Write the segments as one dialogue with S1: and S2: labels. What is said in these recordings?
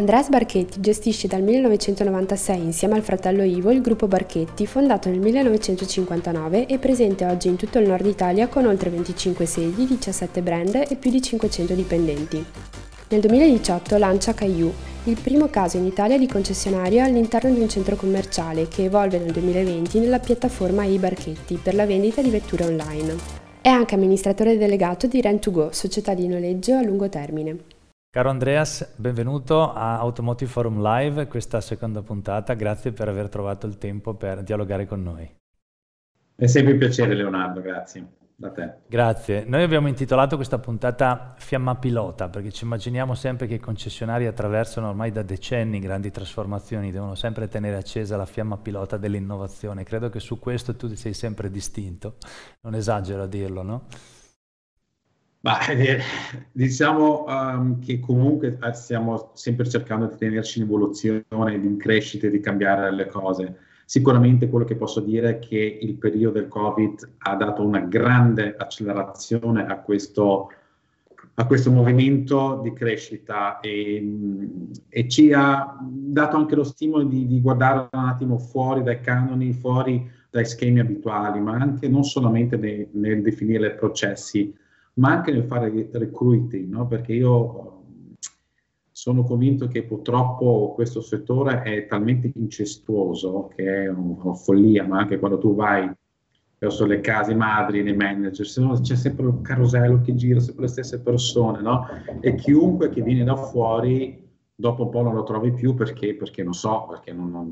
S1: Andreas Barchetti gestisce dal 1996 insieme al fratello Ivo il gruppo Barchetti, fondato nel 1959 e presente oggi in tutto il nord Italia con oltre 25 sedi, 17 brand e più di 500 dipendenti. Nel 2018 lancia Caillou, il primo caso in Italia di concessionario all'interno di un centro commerciale che evolve nel 2020 nella piattaforma e-Barchetti per la vendita di vetture online. È anche amministratore delegato di Rent2Go, società di noleggio a lungo termine.
S2: Caro Andreas, benvenuto a Automotive Forum Live, questa seconda puntata. Grazie per aver trovato il tempo per dialogare con noi.
S3: È sempre un piacere Leonardo, grazie da te.
S2: Grazie. Noi abbiamo intitolato questa puntata Fiamma Pilota perché ci immaginiamo sempre che i concessionari attraversano ormai da decenni grandi trasformazioni, devono sempre tenere accesa la fiamma pilota dell'innovazione. Credo che su questo tu sei sempre distinto, non esagero a dirlo, no?
S3: Bah, eh, diciamo um, che comunque eh, stiamo sempre cercando di tenerci in evoluzione, in crescita e di cambiare le cose. Sicuramente quello che posso dire è che il periodo del Covid ha dato una grande accelerazione a questo, a questo movimento di crescita e, e, ci ha dato anche lo stimolo di, di, guardare un attimo fuori dai canoni, fuori dai schemi abituali, ma anche non solamente nel, nel definire processi, ma anche nel fare recruiting, no? perché io sono convinto che purtroppo questo settore è talmente incestuoso che è una follia, ma anche quando tu vai verso le case madri, nei manager, c'è sempre un carosello che gira, sempre le stesse persone, no? E chiunque che viene da fuori, dopo un po' non lo trovi più perché, perché non so, perché non, non,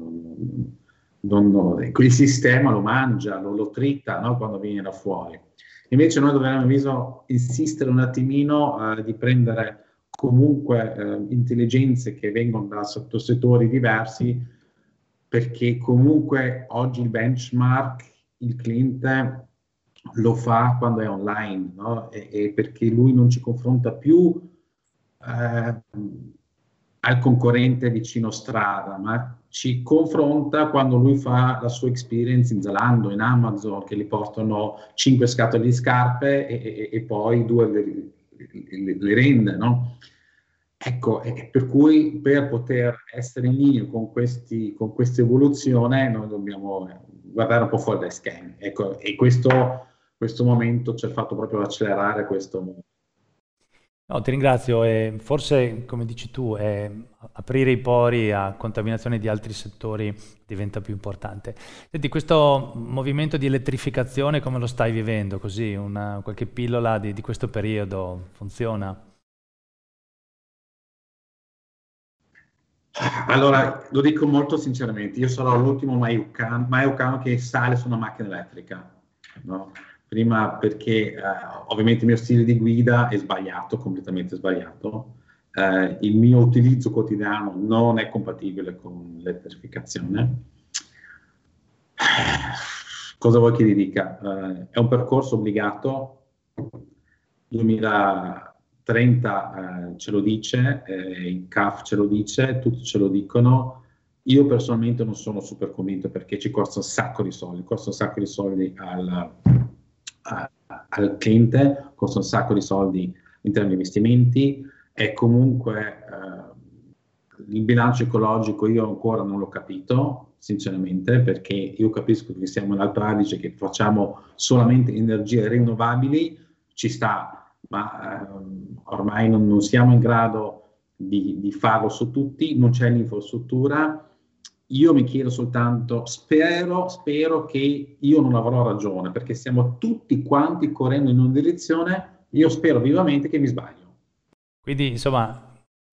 S3: non, non il sistema lo mangia, lo, lo trita no? quando viene da fuori. Invece noi dovremmo insistere un attimino eh, di prendere comunque eh, intelligenze che vengono da sottosettori diversi, perché comunque oggi il benchmark il cliente lo fa quando è online, no? e, e, perché lui non ci confronta più eh, al concorrente vicino strada, ma ci confronta quando lui fa la sua experience in Zalando, in Amazon, che gli portano 5 scatole di scarpe e, e, e poi due le, le, le rende, no? Ecco, per cui per poter essere in linea con, questi, con questa evoluzione noi dobbiamo guardare un po' fuori dai schemi. Ecco, e questo, questo momento ci ha fatto proprio accelerare questo.
S2: No, ti ringrazio e forse, come dici tu, aprire i pori a contaminazione di altri settori diventa più importante. Senti, questo movimento di elettrificazione come lo stai vivendo? Così, una, qualche pillola di, di questo periodo funziona?
S3: Allora, lo dico molto sinceramente, io sarò l'ultimo maiucano che sale su una macchina elettrica. No? Prima perché eh, ovviamente il mio stile di guida è sbagliato, completamente sbagliato. Eh, il mio utilizzo quotidiano non è compatibile con l'elettrificazione. Cosa vuoi che ti dica? Eh, è un percorso obbligato. 2000, 30 eh, ce lo dice, eh, il CAF ce lo dice, tutti ce lo dicono. Io personalmente non sono super convinto perché ci costa un sacco di soldi, costa un sacco di soldi al, al cliente, costa un sacco di soldi in termini di investimenti e comunque eh, il bilancio ecologico io ancora non l'ho capito, sinceramente, perché io capisco che siamo in Alto Adige, che facciamo solamente energie rinnovabili, ci sta, ma ehm, ormai non, non, siamo in grado di, di, farlo su tutti, non c'è l'infrastruttura. Io mi chiedo soltanto, spero, spero che io non avrò ragione, perché stiamo tutti quanti correndo in una direzione, io spero vivamente che mi sbaglio.
S2: Quindi, insomma,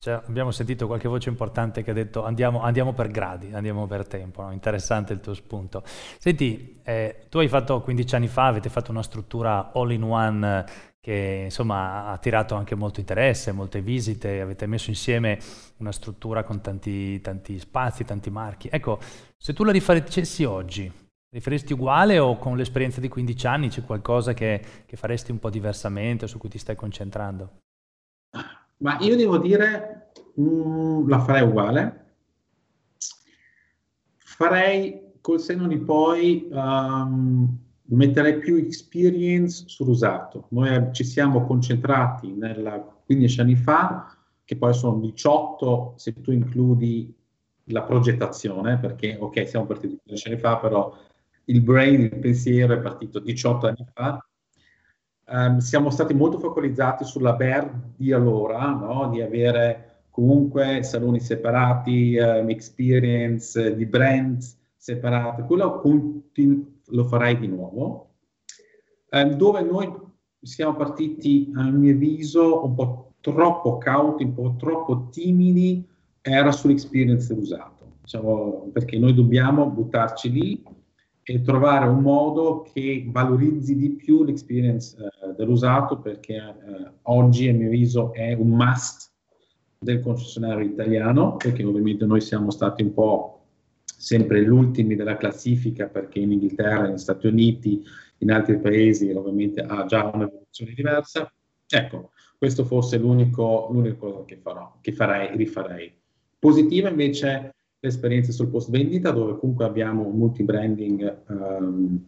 S2: cioè, abbiamo sentito qualche voce importante che ha detto andiamo, andiamo per gradi, andiamo per tempo, no? interessante il tuo spunto. Senti, eh, tu hai fatto 15 anni fa, avete fatto una struttura all in one che insomma ha attirato anche molto interesse, molte visite, avete messo insieme una struttura con tanti, tanti spazi, tanti marchi. Ecco, se tu la rifacessi oggi, rifaresti uguale o con l'esperienza di 15 anni c'è qualcosa che, che faresti un po' diversamente su cui ti stai concentrando?
S3: Ma io devo dire, mh, mm, la farei uguale. Farei col senno di poi... Um, metterei più experience sull'usato. Noi ci siamo concentrati nella, 15 anni fa che poi sono 18 se tu includi la progettazione, perché ok, siamo partiti 15 anni fa, però il brain, il pensiero è partito 18 anni fa. Um, siamo stati molto focalizzati sulla BER di allora, no? di avere comunque saloni separati, um, experience uh, di brand separate. Quello continu- lo farei di nuovo. Um, dove noi siamo partiti, a mio avviso, un po' troppo cauti, un po' troppo timidi, era sull'experience dell'usato. Diciamo, perché noi dobbiamo buttarci lì e trovare un modo che valorizzi di più l'experience eh, dell'usato, perché eh, oggi, a mio avviso, è un must del concessionario italiano, perché ovviamente noi siamo stati un po' sempre gli ultimi della classifica, perché in Inghilterra, negli Stati Uniti, in altri paesi ovviamente ha già un'evoluzione diversa. Ecco, questo forse è l'unico, l'unica cosa che farò, che farei rifarei. Positiva invece l'esperienza sul post vendita, dove comunque abbiamo un multi-branding um,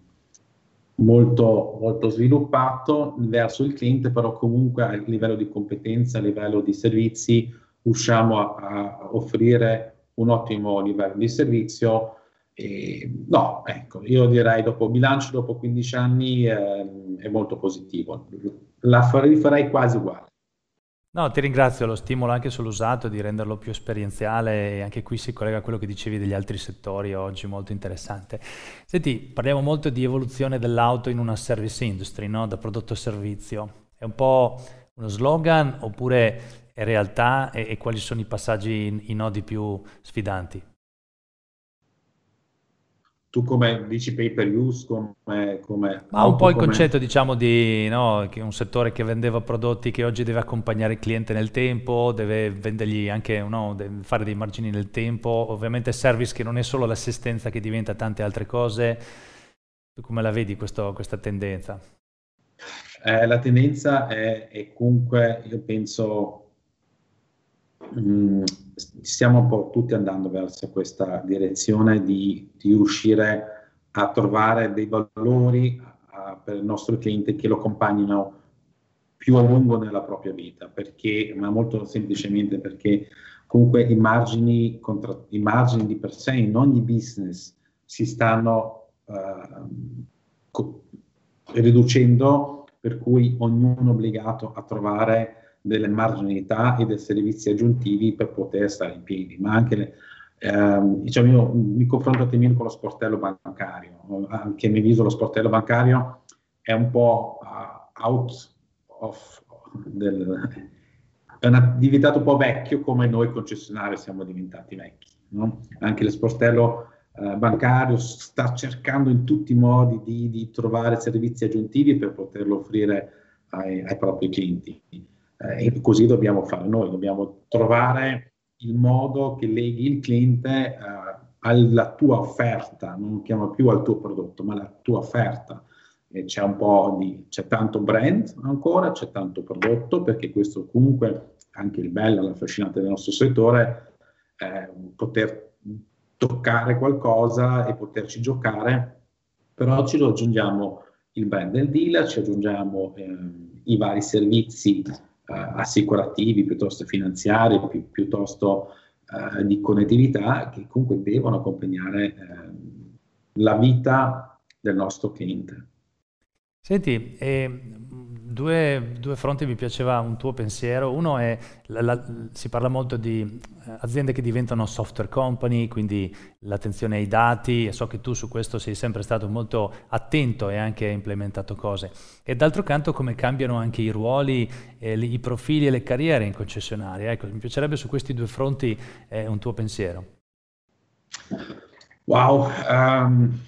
S3: molto, molto sviluppato verso il cliente, però comunque a livello di competenza, a livello di servizi, riusciamo a, a offrire un ottimo livello di servizio e, no, ecco, io direi dopo bilancio, dopo 15 anni eh, è molto positivo. La farei, farei quasi uguale.
S2: No, ti ringrazio, lo stimolo anche sull'usato di renderlo più esperienziale e anche qui si collega a quello che dicevi degli altri settori oggi, molto interessante. Senti, parliamo molto di evoluzione dell'auto in una service industry, no? da prodotto a servizio. È un po' uno slogan oppure è realtà e, e quali sono i passaggi, i nodi più sfidanti?
S3: Tu come dici pay per use, come... come
S2: Ma un po' il come... concetto diciamo di no, che un settore che vendeva prodotti che oggi deve accompagnare il cliente nel tempo, deve vendergli anche, no, deve fare dei margini nel tempo, ovviamente service che non è solo l'assistenza che diventa tante altre cose. Tu come la vedi questo, questa tendenza?
S3: Eh, la tendenza è, è comunque, io penso, Mm, stiamo un po' tutti andando verso questa direzione di, di riuscire a trovare dei valori uh, per il nostro cliente che lo accompagnino più a lungo nella propria vita, perché, ma molto semplicemente perché comunque i margini, contra, i margini di per sé in ogni business si stanno uh, co- riducendo, per cui ognuno è obbligato a trovare delle marginalità e dei servizi aggiuntivi per poter stare in piedi, ma anche le, ehm, diciamo io mi confronto attimino con lo sportello bancario, anche a mio avviso lo sportello bancario è un po' uh, out of del, è una, diventato un po' vecchio come noi concessionari siamo diventati vecchi. No? Anche lo sportello eh, bancario sta cercando in tutti i modi di, di, trovare servizi aggiuntivi per poterlo offrire ai, ai propri clienti. Eh, e così dobbiamo fare. Noi, dobbiamo trovare il modo che leghi il cliente eh, alla tua offerta, non chiama più al tuo prodotto, ma alla tua offerta. E c'è un po' di, c'è tanto brand ancora, c'è tanto prodotto, perché questo comunque anche il bello, l'affascinante del nostro settore, è poter toccare qualcosa e poterci giocare, però ci aggiungiamo il brand del dealer, ci aggiungiamo eh, i vari servizi assicurativi, piuttosto finanziari, pi- piuttosto uh, di connettività che comunque devono accompagnare uh, la vita del nostro cliente.
S2: Senti, eh, due, due, fronti mi piaceva un tuo pensiero. Uno è, la, la, si parla molto di eh, aziende che diventano software company, quindi l'attenzione ai dati, e so che tu su questo sei sempre stato molto attento e anche hai implementato cose. E d'altro canto come cambiano anche i ruoli, eh, i profili e le carriere in concessionaria. Ecco, mi piacerebbe su questi due fronti eh, un tuo pensiero.
S3: Wow, um,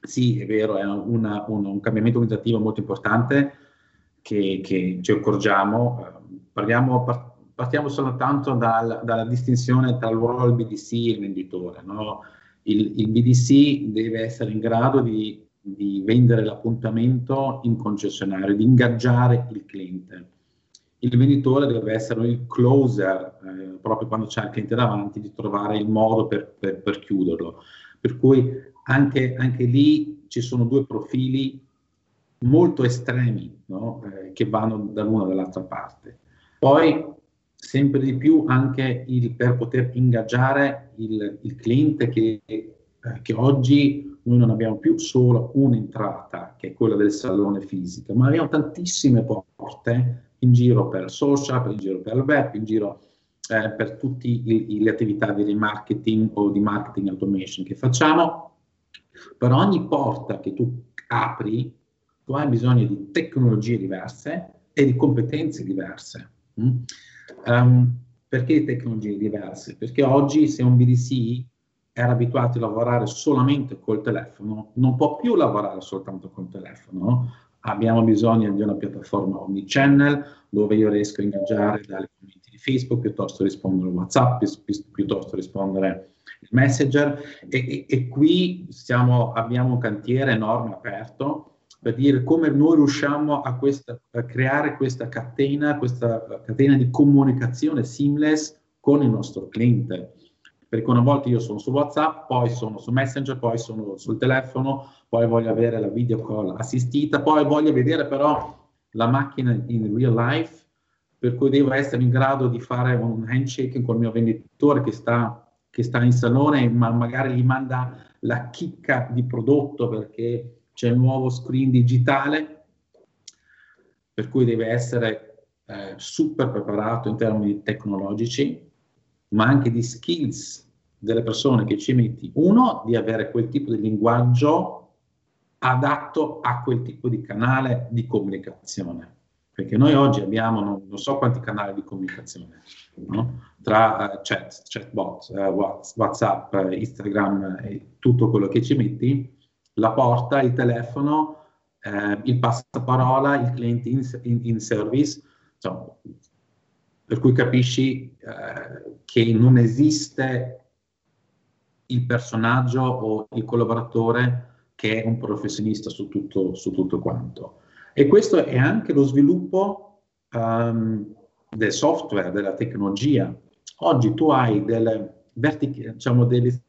S3: sì, è vero, è una, un, un cambiamento organizzativo molto importante che, che ci accorgiamo, parliamo, partiamo soltanto dal, dalla distinzione tra il ruolo del BDC e il venditore. No? Il, il, BDC deve essere in grado di, di, vendere l'appuntamento in concessionario, di ingaggiare il cliente. Il venditore deve essere il closer, eh, proprio quando c'è il cliente davanti, di trovare il modo per, per, per chiuderlo. Per cui anche, anche lì ci sono due profili molto estremi no? eh, che vanno dall'una all'altra parte. Poi sempre di più anche il, per poter ingaggiare il, il cliente che, eh, che, oggi noi non abbiamo più solo un'entrata, che è quella del salone fisico, ma abbiamo tantissime porte in giro per social, in giro per web, in giro eh, per tutte le attività di remarketing o di marketing automation che facciamo. Per ogni porta che tu apri, tu hai bisogno di tecnologie diverse e di competenze diverse. Mm? Um, perché tecnologie diverse? Perché oggi se un BDC era abituato a lavorare solamente col telefono, non può più lavorare soltanto col telefono. Abbiamo bisogno di una piattaforma omnichannel dove io riesco a ingaggiare dalle commenti di Facebook piuttosto rispondere a WhatsApp, pi- pi- piuttosto rispondere il Messenger. E, e, e qui stiamo, abbiamo un cantiere enorme aperto per dire come noi riusciamo a, questa, a creare questa catena, questa catena di comunicazione seamless con il nostro cliente. Perché una volta io sono su WhatsApp, poi sono su Messenger, poi sono sul telefono, poi voglio avere la video call assistita, poi voglio vedere però la macchina in real life, per cui devo essere in grado di fare un handshake con il mio venditore che sta, che sta in salone, ma magari gli manda la chicca di prodotto perché c'è il nuovo screen digitale, per cui deve essere eh, super preparato in termini tecnologici, ma anche di skills delle persone che ci metti. Uno, di avere quel tipo di linguaggio adatto a quel tipo di canale di comunicazione. Perché noi oggi abbiamo non, non so quanti canali di comunicazione, no? tra uh, chat, chatbot, uh, WhatsApp, Instagram e tutto quello che ci metti, la porta, il telefono, eh, il passaparola, il cliente in, in, in service, insomma, per cui capisci eh, che non esiste il personaggio o il collaboratore che è un professionista su tutto, su tutto quanto. E questo è anche lo sviluppo um, del software, della tecnologia. Oggi tu hai delle, vertic- diciamo, delle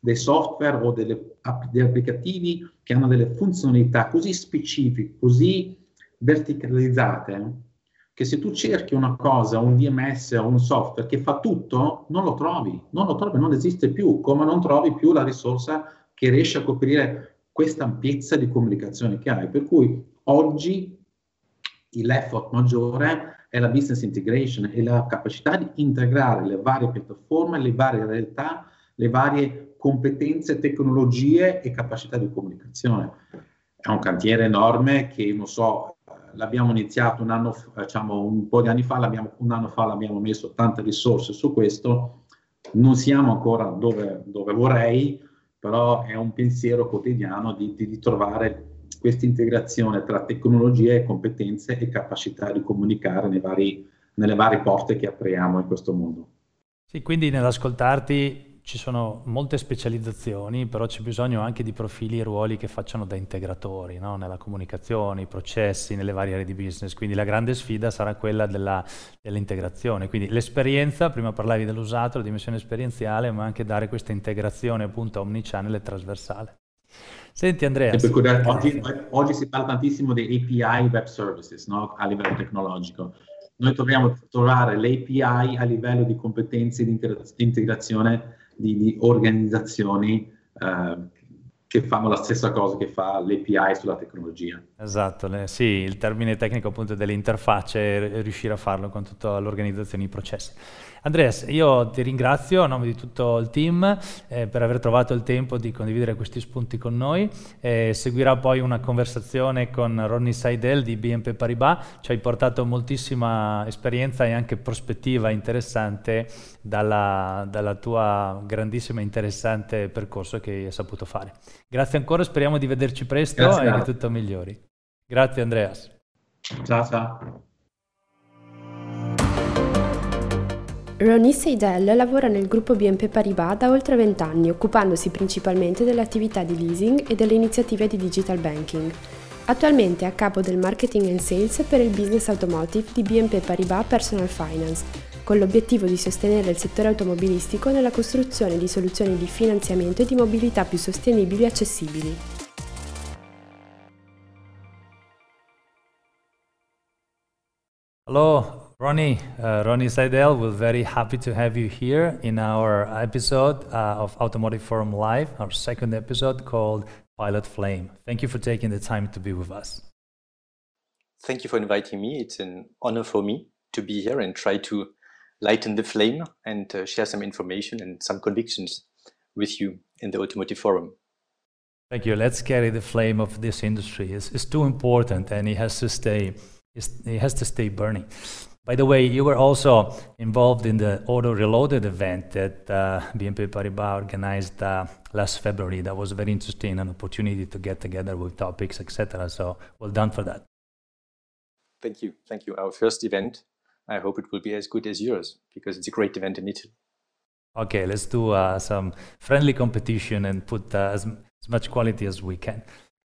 S3: dei software o delle, degli applicativi che hanno delle funzionalità così specifiche, così verticalizzate, che se tu cerchi una cosa, un DMS o un software che fa tutto, non lo trovi, non lo trovi, non esiste più, come non trovi più la risorsa che riesce a coprire questa ampiezza di comunicazione che hai. Per cui oggi l'effort maggiore è la business integration e la capacità di integrare le varie piattaforme, le varie realtà, le varie competenze, tecnologie e capacità di comunicazione. È un cantiere enorme che, non so, l'abbiamo iniziato un anno, diciamo un po' di anni fa, un anno fa l'abbiamo messo tante risorse su questo, non siamo ancora dove, dove vorrei, però è un pensiero quotidiano di, di, di trovare questa integrazione tra tecnologie, competenze e capacità di comunicare vari, nelle varie porte che apriamo in questo mondo.
S2: Sì, quindi nell'ascoltarti ci sono molte specializzazioni, però c'è bisogno anche di profili e ruoli che facciano da integratori no? nella comunicazione, i processi, nelle varie aree di business. Quindi la grande sfida sarà quella della, dell'integrazione. Quindi l'esperienza, prima parlavi dell'usato, la dimensione esperienziale, ma anche dare questa integrazione appunto omnichannel e trasversale. Senti Andrea.
S3: Oggi, oggi, si parla tantissimo di API web services no? a livello tecnologico noi dobbiamo trovare l'API a livello di competenze di integrazione di, di organizzazioni eh, che fanno la stessa cosa che fa l'API sulla tecnologia.
S2: Esatto, le, sì, il termine tecnico appunto delle interfacce, riuscire a farlo con tutta l'organizzazione, i processi. Andreas, io ti ringrazio a nome di tutto il team eh, per aver trovato il tempo di condividere questi spunti con noi. Eh, seguirà poi una conversazione con Ronnie Seidel di BNP Paribas, ci hai portato moltissima esperienza e anche prospettiva interessante dalla, dalla tua grandissima e interessante percorso che hai saputo fare. Grazie ancora, speriamo di vederci presto Grazie, e che tutto migliori. Grazie Andreas.
S3: Ciao ciao.
S1: Ronnie Seidel lavora nel gruppo BNP Paribas da oltre 20 anni, occupandosi principalmente delle attività di leasing e delle iniziative di digital banking. Attualmente è a capo del marketing and sales per il business automotive di BNP Paribas Personal Finance, con l'obiettivo di sostenere il settore automobilistico nella costruzione di soluzioni di finanziamento e di mobilità più sostenibili e accessibili.
S2: Hallo, Ronnie, uh, Ronnie Seidel, we're very happy to have you here in our episode uh, of Automotive Forum Live, our second episode called Pilot Flame. Thank you for taking the time to be with us.
S4: Thank you for inviting me. It's an honor for me to be here and try to lighten the flame and uh, share some information and some convictions with you in the Automotive Forum.
S2: Thank you. Let's carry the flame of this industry. It's, it's too important and it has to stay, it has to stay burning. By the way, you were also involved in the Auto Reloaded event that uh, BNP Paribas organized uh, last February. That was very interesting, an opportunity to get together with topics, etc. So well done for that.
S4: Thank you, thank you. Our first event. I hope it will be as good as yours because it's a great event in Italy.
S2: Okay, let's do uh, some friendly competition and put uh, as, as much quality as we can.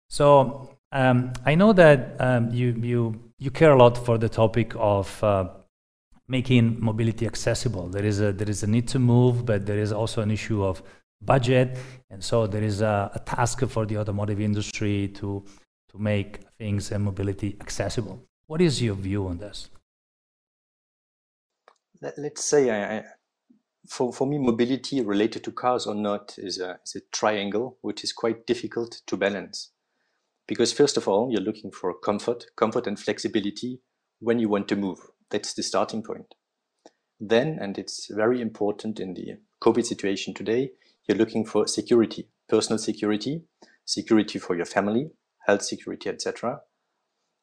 S2: So um, I know that um, you you you care a lot for the topic of uh, making mobility accessible. There is a there is a need to move, but there is also an issue of budget, and so there is a, a task for the automotive industry to to make things and mobility accessible. What is your view on this?
S4: Let, us say I, I, for, for me, mobility related to cars or not is a, is a triangle which is quite difficult to balance. Because first of all, you're looking for comfort, comfort and flexibility when you want to move. That's the starting point. Then, and it's very important in the COVID situation today, you're looking for security, personal security, security for your family, health security, etc.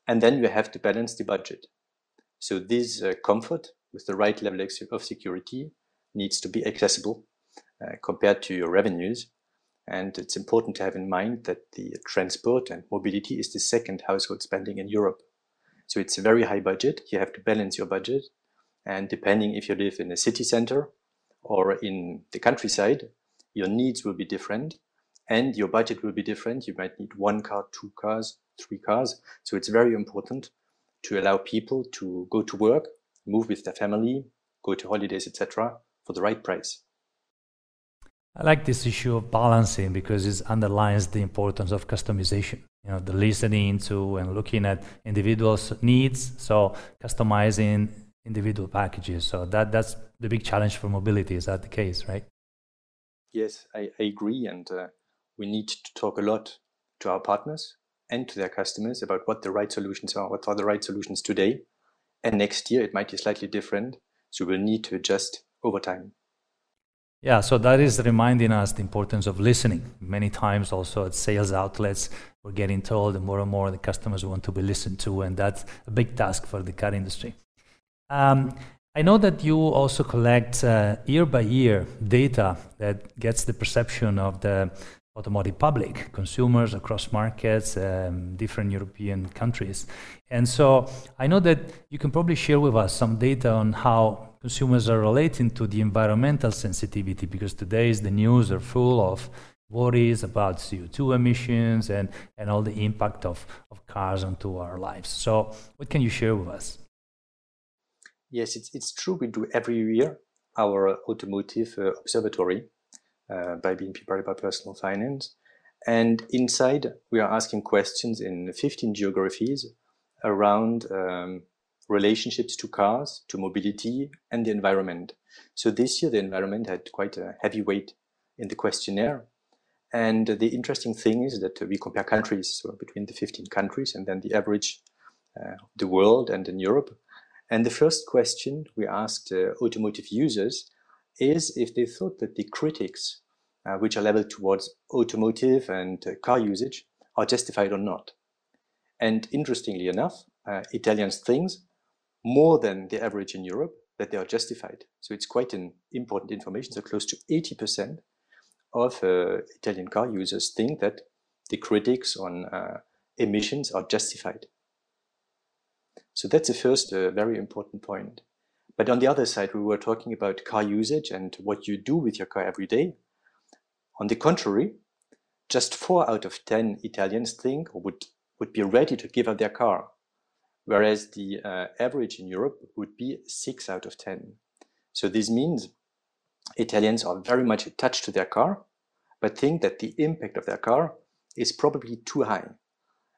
S4: And then you have to balance the budget. So this uh, comfort with the right level of security needs to be accessible uh, compared to your revenues and it's important to have in mind that the transport and mobility is the second household spending in Europe. So it's a very high budget. You have to balance your budget. And depending if you live in a city center or in the countryside, your needs will be different and your budget will be different. You might need one car, two cars, three cars. So it's very important to allow people to go to work, move with their family, go to holidays, etc., for the right price.
S2: I like this issue of balancing because it underlines the importance of customization. You know, the listening to and looking at individuals' needs. So customizing individual packages. So that that's the big challenge for mobility. Is that the case, right?
S4: Yes, I, I agree, and uh, we need to talk a lot to our partners and to their customers about what the right solutions are. What are the right solutions today, and next year it might be slightly different. So we'll need to adjust over time.
S2: Yeah, so that is reminding us the importance of listening. Many times, also at sales outlets, we're getting told more and more the customers want to be listened to, and that's a big task for the car industry. Um, I know that you also collect uh, year by year data that gets the perception of the automotive public, consumers across markets, um, different European countries. And so I know that you can probably share with us some data on how consumers are relating to the environmental sensitivity because today's the news are full of worries about CO2 emissions and, and all the impact of, of cars onto our lives. So what can you share with us?
S4: Yes, it's, it's true. We do every year our automotive uh, observatory uh, by BNP Paribas Personal Finance. And inside, we are asking questions in 15 geographies around um, relationships to cars, to mobility, and the environment. So this year, the environment had quite a heavy weight in the questionnaire. And the interesting thing is that we compare countries, so between the 15 countries and then the average uh, the world and in Europe. And the first question we asked uh, automotive users is if they thought that the critics, uh, which are leveled towards automotive and uh, car usage, are justified or not. And interestingly enough, uh, Italians think more than the average in Europe, that they are justified. So it's quite an important information. So close to 80% of uh, Italian car users think that the critics on uh, emissions are justified. So that's the first uh, very important point. But on the other side, we were talking about car usage and what you do with your car every day. On the contrary, just four out of 10 Italians think or would, would be ready to give up their car whereas the uh, average in Europe would be 6 out of 10. So this means Italians are very much attached to their car, but think that the impact of their car is probably too high.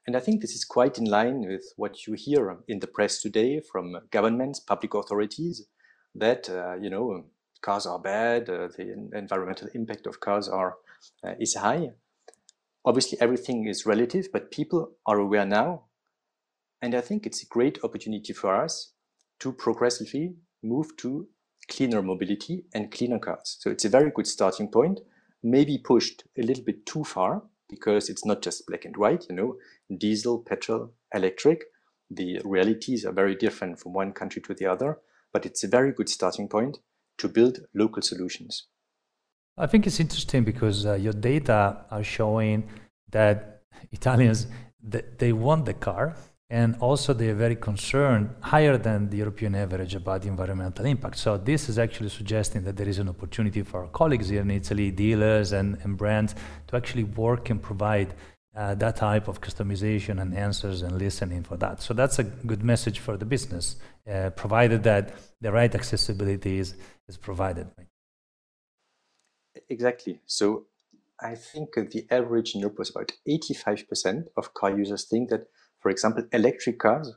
S4: And I think this is quite in line with what you hear in the press today from governments, public authorities, that, uh, you know, cars are bad, uh, the environmental impact of cars are uh, is high. Obviously, everything is relative, but people are aware now. And I think it's a great opportunity for us to progressively move to cleaner mobility and cleaner cars. So it's a very good starting point, maybe pushed a little bit too far because it's not just black and white, you know, diesel, petrol, electric. The realities are very different from one country to the other, but it's a very good starting point to build local solutions.
S2: I think it's interesting because uh, your data are showing that Italians they want the car and also they're very concerned higher than the European average about the environmental impact. So this is actually suggesting that there is an opportunity for our colleagues here in Italy, dealers and, and brands, to actually work and provide uh, that type of customization and answers and listening for that. So that's a good message for the business, uh, provided that the right accessibility is, is provided.
S4: Exactly. So I think the average Europe was about 85% of car users think that, for example, electric cars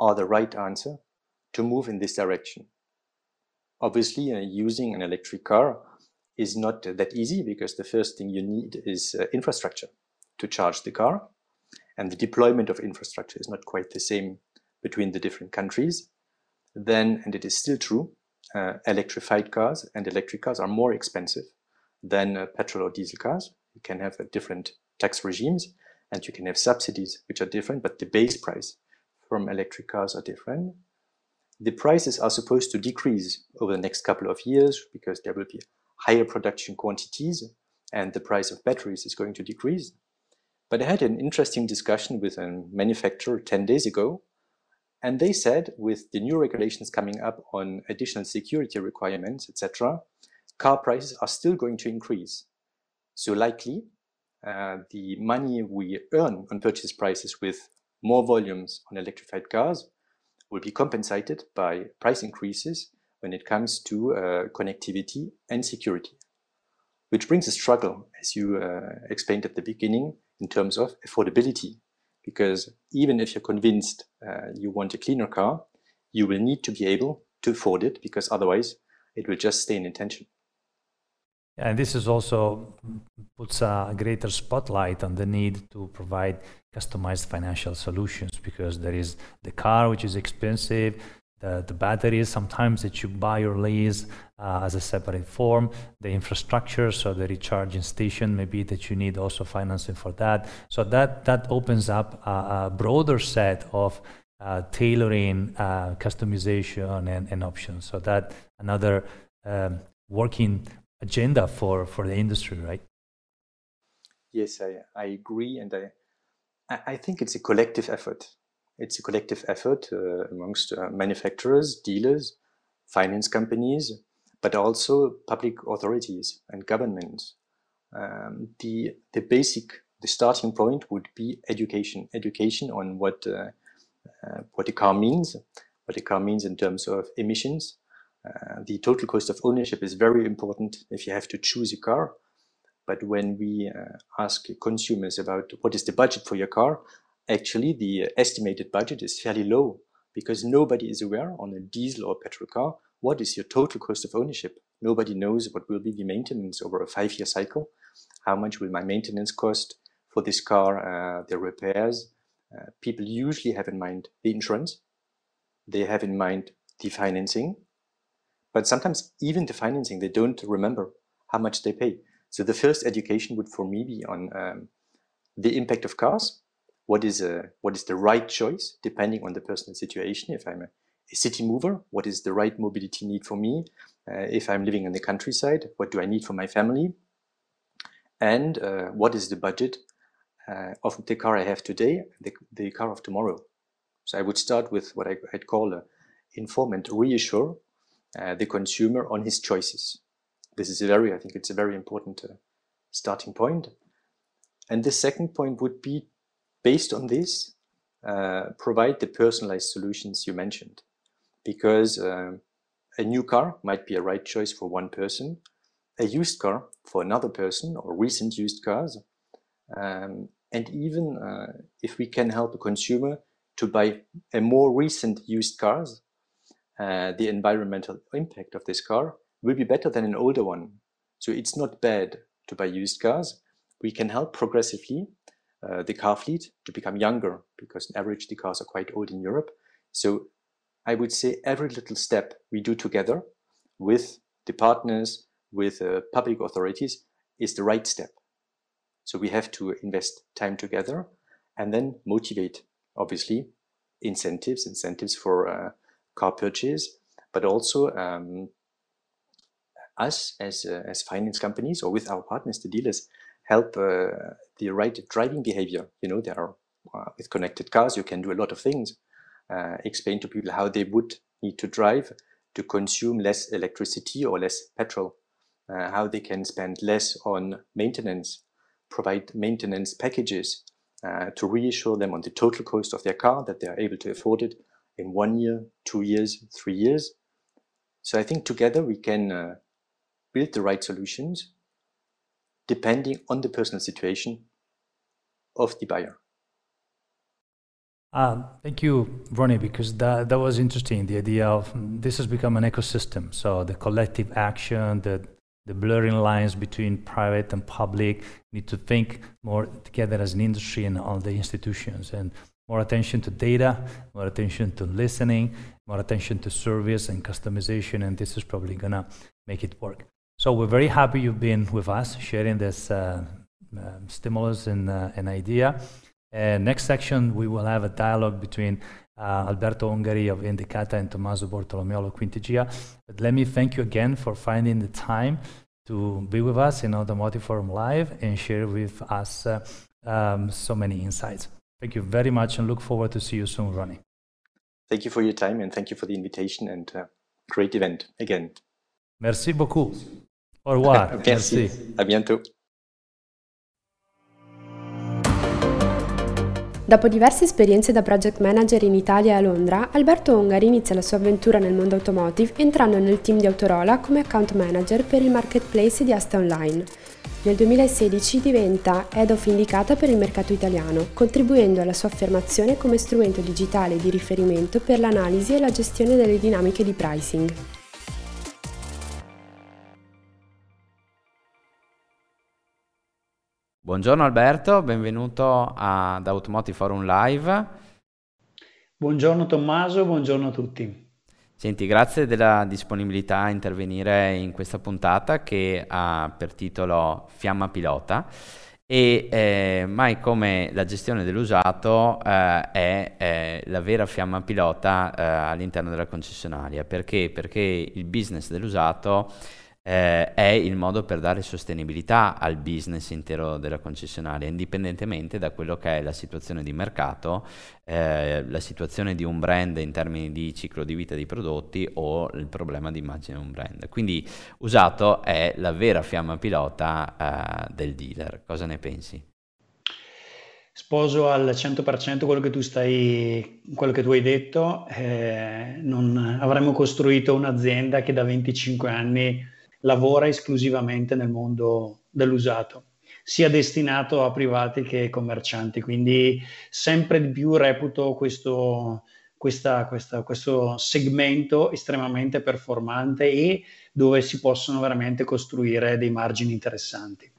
S4: are the right answer to move in this direction. Obviously, uh, using an electric car is not that easy because the first thing you need is uh, infrastructure to charge the car. And the deployment of infrastructure is not quite the same between the different countries. Then, and it is still true, uh, electrified cars and electric cars are more expensive than uh, petrol or diesel cars. You can have different tax regimes and you can have subsidies which are different, but the base price from electric cars are different. The prices are supposed to decrease over the next couple of years because there will be higher production quantities and the price of batteries is going to decrease. But I had an interesting discussion with a manufacturer 10 days ago, and they said with the new regulations coming up on additional security requirements, etc., car prices are still going to increase. So likely, uh, the money we earn on purchase prices with more volumes on electrified cars will be compensated by price increases when it comes to uh, connectivity and security, which brings a struggle, as you uh, explained at the beginning, in terms of affordability. Because even if you're convinced uh, you want a cleaner car, you will need to be able to afford it because otherwise it will just stay in intention.
S2: And this is also puts a greater spotlight on the need to provide customized financial solutions because there is the car, which is expensive, the, the batteries sometimes that you buy or lease uh, as a separate form, the infrastructure, so the recharging station, maybe that you need also financing for that. So that, that opens up a, a broader set of uh, tailoring, uh, customization, and, and, options. So that another um, working agenda for, for the industry, right?
S4: Yes, I, I agree. And I, I think it's a collective effort. It's a collective effort uh, amongst uh, manufacturers, dealers, finance companies, but also public authorities and governments. Um, the, the basic, the starting point would be education, education on what, uh, uh what a car means, what a car means in terms of emissions, uh, the total cost of ownership is very important if you have to choose a car. But when we uh, ask consumers about what is the budget for your car, actually the estimated budget is fairly low because nobody is aware on a diesel or petrol car what is your total cost of ownership. Nobody knows what will be the maintenance over a five-year cycle. How much will my maintenance cost for this car, uh, the repairs? Uh, people usually have in mind the insurance. They have in mind the financing but sometimes even the financing, they don't remember how much they pay. So the first education would for me be on um, the impact of cars. What is, a, uh, what is the right choice depending on the personal situation? If I'm a, a city mover, what is the right mobility need for me? Uh, if I'm living in the countryside, what do I need for my family? And uh, what is the budget uh, of the car I have today, the, the car of tomorrow? So I would start with what I, would call a inform and reassure uh, the consumer on his choices. This is a very, I think it's a very important uh, starting point. And the second point would be based on this, uh, provide the personalized solutions you mentioned. Because uh, a new car might be a right choice for one person, a used car for another person, or recent used cars. Um, and even uh, if we can help a consumer to buy a more recent used cars, uh, the environmental impact of this car will be better than an older one. So it's not bad to buy used cars. We can help progressively uh, the car fleet to become younger because on average the cars are quite old in Europe. So I would say every little step we do together with the partners, with uh, public authorities is the right step. So we have to invest time together and then motivate, obviously, incentives, incentives for uh, car purchase, but also um, us as, uh, as finance companies or with our partners, the dealers, help uh, the right driving behavior. You know, there are uh, with connected cars, you can do a lot of things. Uh, explain to people how they would need to drive to consume less electricity or less petrol, uh, how they can spend less on maintenance, provide maintenance packages uh, to reassure them on the total cost of their car that they are able to afford it in one year, two years, three years. So I think together we can uh, build the right solutions depending on the personal situation of the buyer.
S2: Uh, thank you, Ronnie, because that, that was interesting. The idea of this has become an ecosystem. So the collective action, the the blurring lines between private and public need to think more together as an industry and all the institutions and more attention to data more attention to listening more attention to service and customization and this is probably to make it work so we're very happy you've been with us sharing this uh, uh, stimulus and, uh, idea and next section we will have a dialogue between uh, Alberto Ongari of Indicata and Tommaso Bortolomeolo Quintigia. But let me thank you again for finding the time to be with us in Automotive Forum Live and share with us uh, um, so many insights. Thank you very much and look forward to see you soon, Ronnie.
S4: Thank you for your time and thank you for the invitation and uh, great event again.
S2: Merci beaucoup. Au revoir.
S4: Merci. Merci. À bientôt.
S1: Dopo diverse esperienze da project manager in Italia e a Londra, Alberto Ongari inizia la sua avventura nel mondo automotive entrando nel team di Autorola come account manager per il marketplace di Asta Online. Nel 2016 diventa Head of Indicata per il mercato italiano, contribuendo alla sua affermazione come strumento digitale di riferimento per l'analisi e la gestione delle dinamiche di pricing.
S5: Buongiorno Alberto, benvenuto ad Automotive Forum Live.
S6: Buongiorno Tommaso, buongiorno a tutti.
S5: Senti, grazie della disponibilità a intervenire in questa puntata che ha per titolo Fiamma Pilota e eh, mai come la gestione dell'usato eh, è, è, la vera fiamma pilota eh, all'interno della concessionaria. Perché? Perché il business dell'usato eh, è il modo per dare sostenibilità al business intero della concessionaria, indipendentemente da quello che è la situazione di mercato, eh, la situazione di un brand in termini di ciclo di vita dei prodotti o il problema di immagine di un brand. Quindi usato è la vera fiamma pilota eh, del dealer. Cosa ne pensi?
S6: Sposo al 100% quello che tu stai, quello che tu hai detto. Eh, non avremmo costruito un'azienda che da 25 anni lavora esclusivamente nel mondo dell'usato, sia destinato a privati che commercianti. Quindi sempre di più reputo questo, questa, questa, questo segmento estremamente performante e dove si possono veramente costruire dei margini interessanti.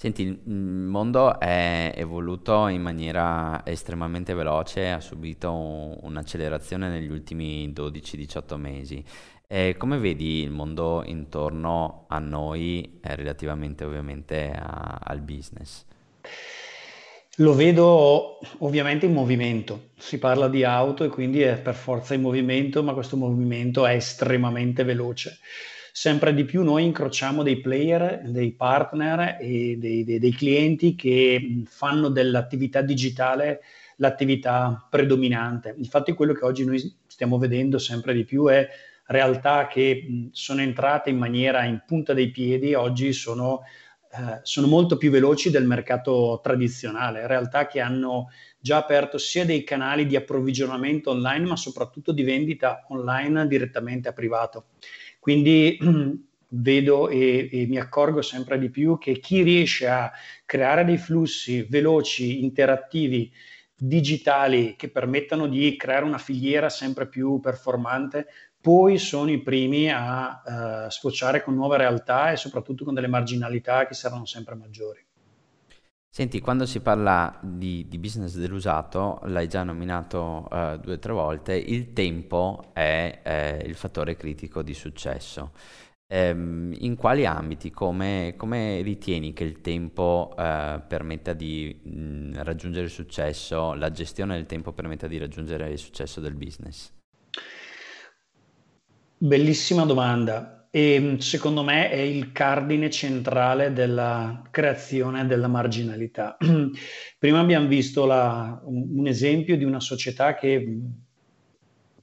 S5: Senti, il mondo è evoluto in maniera estremamente veloce, ha subito un'accelerazione negli ultimi 12-18 mesi. E come vedi il mondo intorno a noi relativamente ovviamente a, al business?
S6: Lo vedo ovviamente in movimento, si parla di auto e quindi è per forza in movimento, ma questo movimento è estremamente veloce. Sempre di più noi incrociamo dei player, dei partner e dei, dei, dei clienti che fanno dell'attività digitale l'attività predominante. Infatti quello che oggi noi stiamo vedendo sempre di più è realtà che sono entrate in maniera in punta dei piedi oggi sono, eh, sono molto più veloci del mercato tradizionale, realtà che hanno già aperto sia dei canali di approvvigionamento online ma soprattutto di vendita online direttamente a privato. Quindi vedo e, e, mi accorgo sempre di più che chi riesce a creare dei flussi veloci, interattivi, digitali che permettano di creare una filiera sempre più performante, poi sono i primi a uh, sfociare con nuove realtà e soprattutto con delle marginalità che saranno sempre maggiori.
S5: Senti, quando si parla di, di business dell'usato, l'hai già nominato uh, due o tre volte, il tempo è eh, il fattore critico di successo. Um, in quali ambiti, come, come, ritieni che il tempo uh, permetta di mh, raggiungere il successo, la gestione del tempo permetta di raggiungere il successo del business?
S6: Bellissima domanda e mm, secondo me è il cardine centrale della creazione della marginalità. Prima abbiamo visto la, un, esempio di una società che,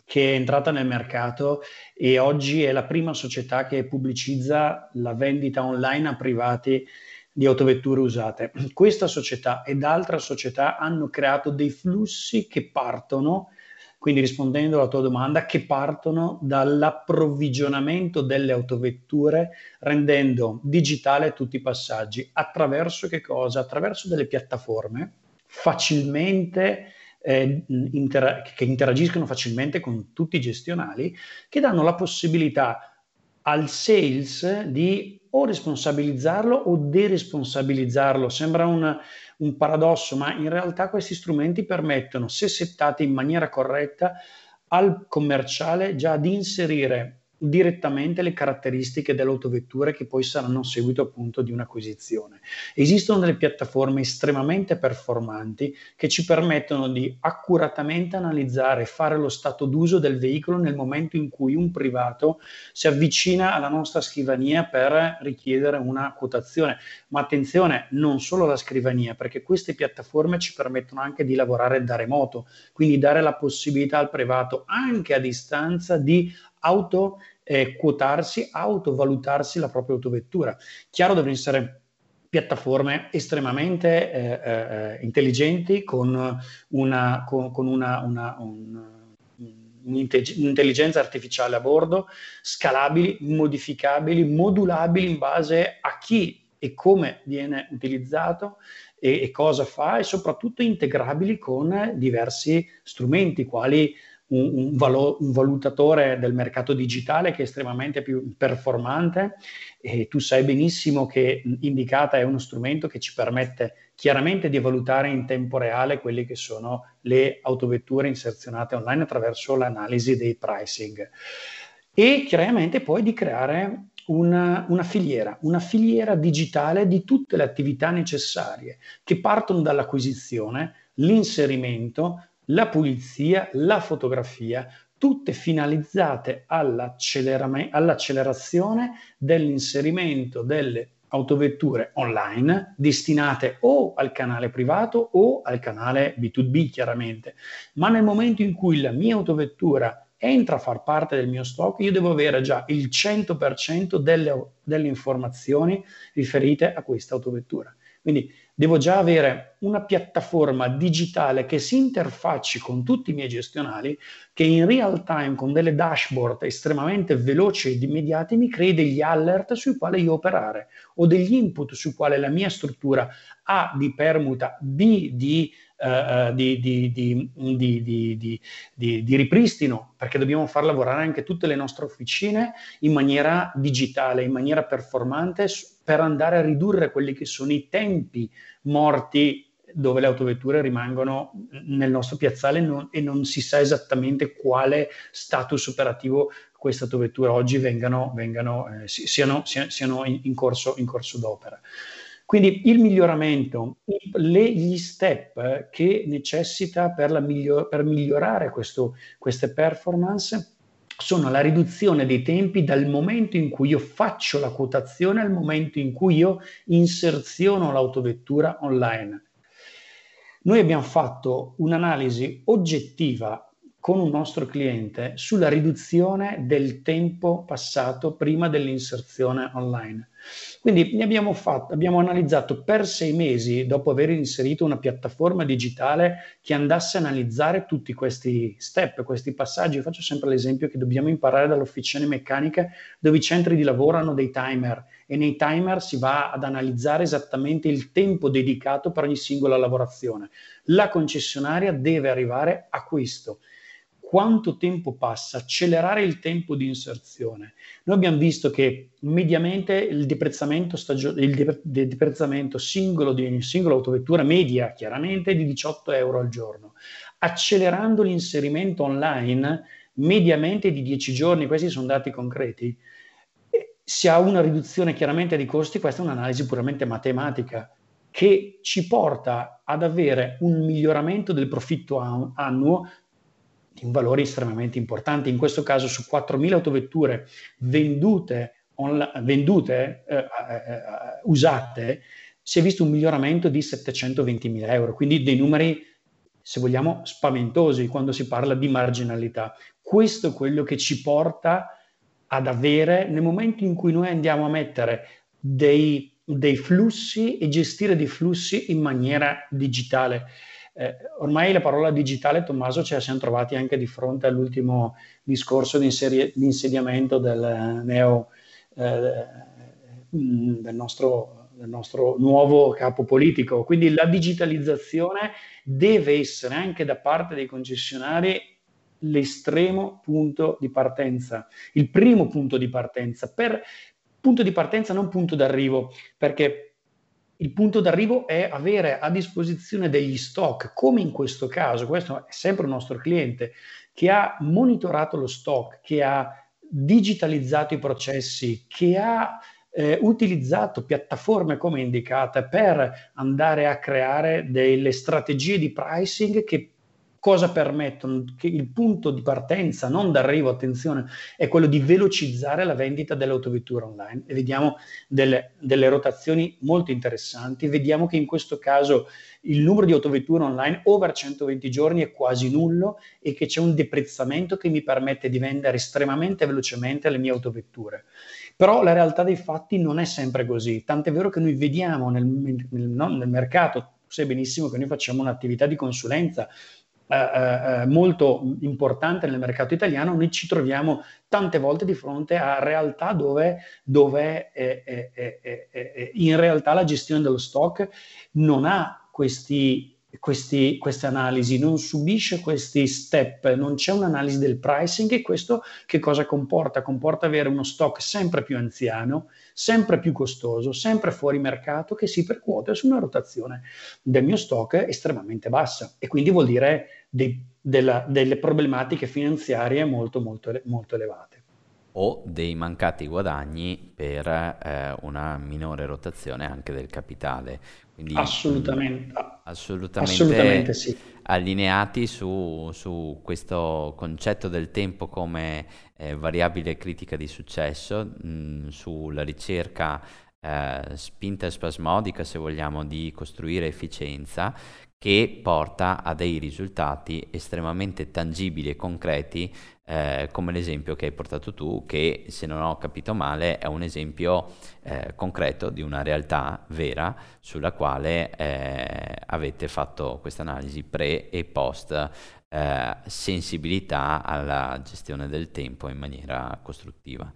S6: che, è entrata nel mercato e oggi è la prima società che pubblicizza la vendita online a privati di autovetture usate. Questa società ed altre società hanno creato dei flussi che partono quindi rispondendo alla tua domanda, che partono dall'approvvigionamento delle autovetture rendendo digitale tutti i passaggi. Attraverso che cosa? Attraverso delle piattaforme facilmente eh, inter- che interagiscono facilmente con tutti i gestionali, che danno la possibilità al sales di o responsabilizzarlo o deresponsabilizzarlo. Sembra un, un paradosso, ma in realtà questi strumenti permettono, se settati in maniera corretta, al commerciale già di inserire direttamente le caratteristiche dell'autovettura che poi saranno seguito appunto di un'acquisizione. Esistono delle piattaforme estremamente performanti che ci permettono di accuratamente analizzare e fare lo stato d'uso del veicolo nel momento in cui un privato si avvicina alla nostra scrivania per richiedere una quotazione. Ma attenzione, non solo la scrivania, perché queste piattaforme ci permettono anche di lavorare da remoto, quindi dare la possibilità al privato anche a distanza di auto eh, quotarsi, autovalutarsi la propria autovettura. Chiaro devono essere piattaforme estremamente eh, eh, intelligenti con una, con, con una, una un, un'intelligenza artificiale a bordo, scalabili, modificabili, modulabili in base a chi e come viene utilizzato e, e cosa fa e soprattutto integrabili con diversi strumenti quali un, un, valo, un, valutatore del mercato digitale che è estremamente più performante e tu sai benissimo che Indicata è uno strumento che ci permette chiaramente di valutare in tempo reale quelle che sono le autovetture inserzionate online attraverso l'analisi dei pricing e chiaramente poi di creare una, una, filiera, una filiera digitale di tutte le attività necessarie che partono dall'acquisizione, l'inserimento, la pulizia, la fotografia, tutte finalizzate all'accelerazione dell'inserimento delle autovetture online destinate o al canale privato o al canale B2B chiaramente. Ma nel momento in cui la mia autovettura entra a far parte del mio stock, io devo avere già il 100% delle, delle informazioni riferite a questa autovettura. Quindi devo già avere una piattaforma digitale che si interfacci con tutti i miei gestionali, che in real time con delle dashboard estremamente veloci ed immediati mi crei degli alert sui quali io operare o degli input su quale la mia struttura A di permuta, B di Uh, di, di, di, ripristino, perché dobbiamo far lavorare anche tutte le nostre officine in maniera digitale, in maniera performante, per andare a ridurre quelli che sono i tempi morti dove le autovetture rimangono nel nostro piazzale non, e non si sa esattamente quale status operativo queste autovetture oggi vengano, vengano, eh, siano, siano in, corso, in, corso, d'opera. Quindi il miglioramento, le, gli step che necessita per, miglior, per migliorare questo, queste performance sono la riduzione dei tempi dal momento in cui io faccio la quotazione al momento in cui io inserziono l'autovettura online. Noi abbiamo fatto un'analisi oggettiva con un nostro cliente sulla riduzione del tempo passato prima dell'inserzione online. Quindi abbiamo, fatto, abbiamo analizzato per sei mesi, dopo aver inserito una piattaforma digitale che andasse a analizzare tutti questi step, questi passaggi. Io faccio sempre l'esempio che dobbiamo imparare dalle officine meccaniche dove i centri di lavoro hanno dei timer e nei timer si va ad analizzare esattamente il tempo dedicato per ogni singola lavorazione. La concessionaria deve arrivare a questo quanto tempo passa, accelerare il tempo di inserzione. Noi abbiamo visto che mediamente il deprezzamento, stagio- il de- deprezzamento singolo di ogni singola autovettura media, chiaramente, è di 18 euro al giorno. Accelerando l'inserimento online, mediamente di 10 giorni, questi sono dati concreti, si ha una riduzione chiaramente di costi, questa è un'analisi puramente matematica che ci porta ad avere un miglioramento del profitto annuo in valori estremamente importanti. In questo caso su 4.000 autovetture vendute, on, vendute eh, eh, eh, usate, si è visto un miglioramento di 720.000 euro, quindi dei numeri, se vogliamo, spaventosi quando si parla di marginalità. Questo è quello che ci porta ad avere, nel momento in cui noi andiamo a mettere dei, dei flussi e gestire dei flussi in maniera digitale. Eh, ormai la parola digitale, Tommaso, ce la siamo trovati anche di fronte all'ultimo discorso di, inseri- di insediamento del neo, eh, del, nostro, del nostro nuovo capo politico. Quindi la digitalizzazione deve essere anche da parte dei concessionari l'estremo punto di partenza, il primo punto di partenza, per punto di partenza non punto d'arrivo, perché il punto d'arrivo è avere a disposizione degli stock, come in questo caso, questo è sempre un nostro cliente che ha monitorato lo stock, che ha digitalizzato i processi, che ha eh, utilizzato piattaforme come indicate per andare a creare delle strategie di pricing che cosa permettono? Che il punto di partenza, non d'arrivo, attenzione, è quello di velocizzare la vendita dell'autovettura online e vediamo delle, delle rotazioni molto interessanti. Vediamo che in questo caso il numero di autovetture online over 120 giorni è quasi nullo e che c'è un deprezzamento che mi permette di vendere estremamente velocemente le mie autovetture. Però la realtà dei fatti non è sempre così, tant'è vero che noi vediamo nel, nel, nel mercato, sai benissimo che noi facciamo un'attività di consulenza eh, eh, eh, molto importante nel mercato italiano, noi ci troviamo tante volte di fronte a realtà dove, dove eh, in realtà la gestione dello stock non ha questi questi, queste analisi, non subisce questi step, non c'è un'analisi del pricing e questo che cosa comporta? Comporta avere uno stock sempre più anziano, sempre più costoso, sempre fuori mercato che si percuote su una rotazione del mio stock estremamente bassa e quindi vuol dire dei, della, delle problematiche finanziarie molto, molto, molto elevate
S5: o dei mancati guadagni per eh, una minore rotazione anche del capitale.
S6: Quindi, assolutamente,
S5: assolutamente, assolutamente sì. allineati su, su, questo concetto del tempo come eh, variabile critica di successo, mh, sulla ricerca eh, spinta spasmodica, se vogliamo, di costruire efficienza che porta a dei risultati estremamente tangibili e concreti eh, come l'esempio che hai portato tu, che se non ho capito male è un esempio eh, concreto di una realtà vera sulla quale eh, avete fatto questa analisi pre e post eh, sensibilità alla gestione del tempo in maniera costruttiva.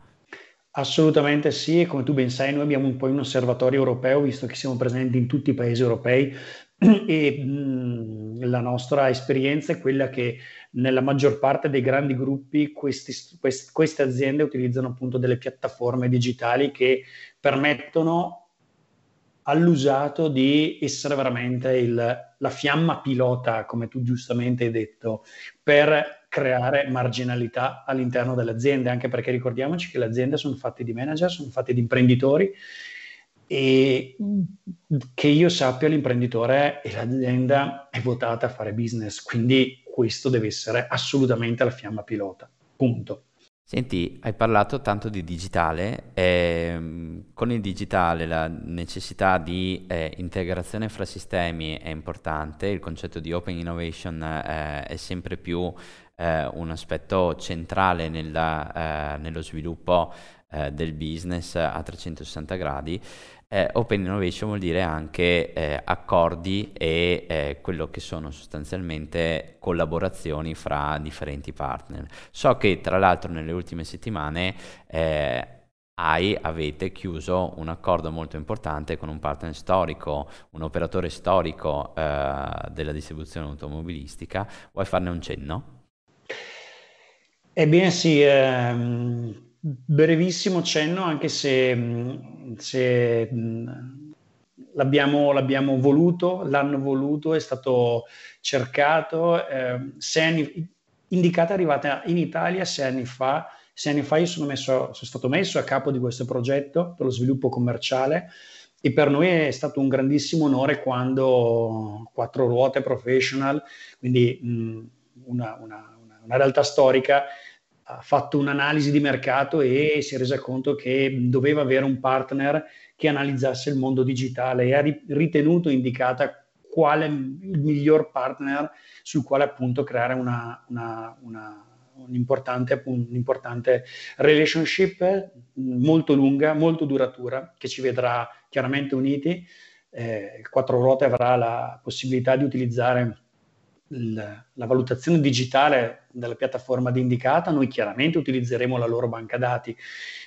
S6: Assolutamente sì, e come tu ben sai noi abbiamo un po' un osservatorio europeo, visto che siamo presenti in tutti i paesi europei e mh, la nostra esperienza è quella che nella maggior parte dei grandi gruppi questi, quest, queste aziende utilizzano appunto delle piattaforme digitali che permettono all'usato di essere veramente il, la fiamma pilota, come tu giustamente hai detto, per creare marginalità all'interno delle aziende, anche perché ricordiamoci che le aziende sono fatte di manager, sono fatte di imprenditori e che io sappia l'imprenditore e l'azienda è votata a fare business, quindi questo deve essere assolutamente la fiamma pilota. Punto.
S5: Senti, hai parlato tanto di digitale, eh, con il digitale la necessità di eh, integrazione fra sistemi è importante, il concetto di open innovation eh, è sempre più eh, un aspetto centrale nella, eh, nello sviluppo eh, del business a 360 gradi. Eh, open innovation vuol dire anche eh, accordi e eh, quello che sono sostanzialmente collaborazioni fra differenti partner. So che tra l'altro nelle ultime settimane eh, hai, avete chiuso un accordo molto importante con un partner storico, un operatore storico eh, della distribuzione automobilistica. Vuoi farne un cenno?
S6: Ebbene sì, ehm brevissimo cenno, anche se, se l'abbiamo, l'abbiamo, voluto, l'hanno voluto, è stato cercato. Eh, anni, indicata è arrivata in Italia sei anni fa. Sei anni fa io sono, messo, sono stato messo a capo di questo progetto per lo sviluppo commerciale e per noi è stato un grandissimo onore quando quattro ruote professional, quindi mh, una, una, una realtà storica, fatto un'analisi di mercato e si è resa conto che doveva avere un partner che analizzasse il mondo digitale e ha ritenuto indicata quale il miglior partner sul quale appunto creare una, una, una un'importante, un'importante relationship molto lunga, molto duratura, che ci vedrà chiaramente uniti. Eh, Quattro Ruote avrà la possibilità di utilizzare il, la valutazione digitale della piattaforma di indicata, noi chiaramente utilizzeremo la loro banca dati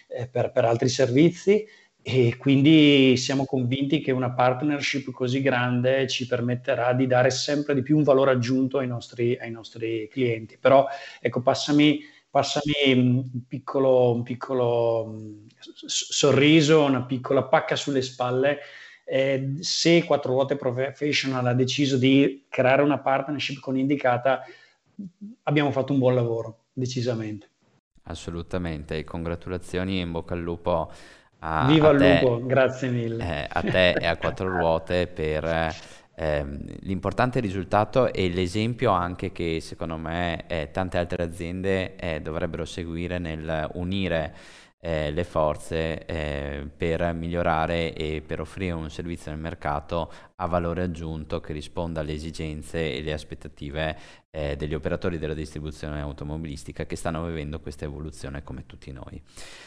S6: eh, per, per altri servizi e quindi siamo convinti che una partnership così grande ci permetterà di dare sempre di più un valore aggiunto ai nostri, ai nostri clienti. Però ecco, passami, passami un piccolo, un piccolo sorriso, una piccola pacca sulle spalle eh, se Quattro Ruote Professional ha deciso di creare una partnership con Indicata, abbiamo fatto un buon lavoro, decisamente.
S5: Assolutamente, congratulazioni e in bocca al lupo
S6: a, Viva a il te, lupo, grazie mille.
S5: Eh, a te e a Quattro Ruote per eh, l'importante risultato e l'esempio anche che secondo me eh, tante altre aziende eh, dovrebbero seguire nel unire eh, le forze eh, per migliorare e per offrire un servizio nel mercato a valore aggiunto che risponda alle esigenze e alle aspettative eh, degli operatori della distribuzione automobilistica che stanno vivendo questa evoluzione come tutti noi.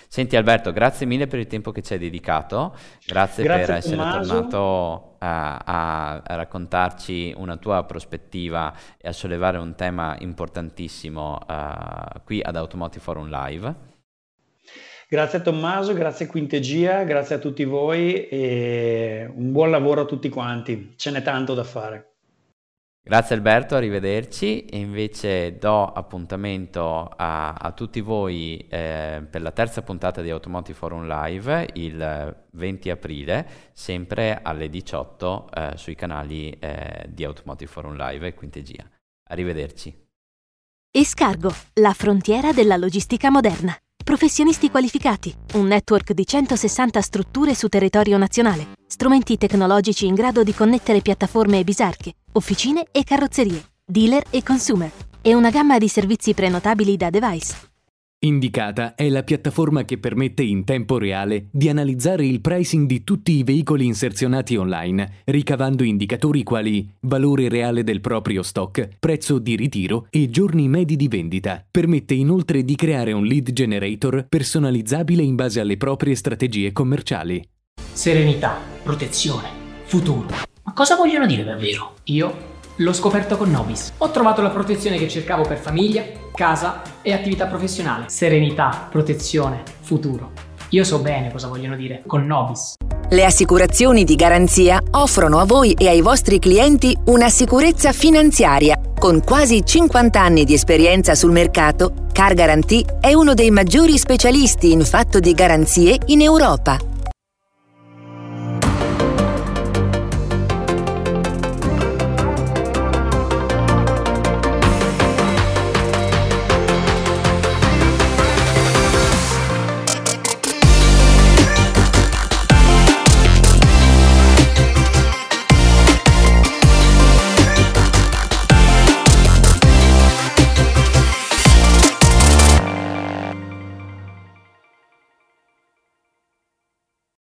S5: Senti Alberto, grazie mille per il tempo che ci hai dedicato, grazie, grazie per essere Tommaso. tornato a, a, a, raccontarci una tua prospettiva e a sollevare un tema importantissimo uh, qui ad Automotive Forum Live.
S6: Grazie a Tommaso, grazie a Quintegia, grazie a tutti voi e un buon lavoro a tutti quanti. Ce n'è tanto da fare.
S5: Grazie Alberto, arrivederci e invece do appuntamento a, a tutti voi eh, per la terza puntata di Automotive Forum Live il 20 aprile, sempre alle 18 eh, sui canali eh, di Automotive Forum Live e Quintegia. Arrivederci.
S7: Escargo, la frontiera della logistica moderna. Professionisti qualificati, un network di 160 strutture su territorio nazionale, strumenti tecnologici in grado di connettere piattaforme e bisarche, officine e carrozzerie, dealer e consumer, e una gamma di servizi prenotabili da device.
S8: Indicata è la piattaforma che permette in tempo reale di analizzare il pricing di tutti i veicoli inserzionati online, ricavando indicatori quali valore reale del proprio stock, prezzo di ritiro e giorni medi di vendita. Permette inoltre di creare un lead generator personalizzabile in base alle proprie strategie commerciali.
S9: Serenità, protezione, futuro. Ma cosa vogliono dire davvero? Io L'ho scoperto con Nobis. Ho trovato la protezione che cercavo per famiglia, casa e attività professionale. Serenità, protezione, futuro. Io so bene cosa vogliono dire con Nobis.
S10: Le assicurazioni di garanzia offrono a voi e ai vostri clienti una sicurezza finanziaria. Con quasi 50 anni di esperienza sul mercato, Car Guarantee è uno dei maggiori specialisti in fatto di garanzie in Europa.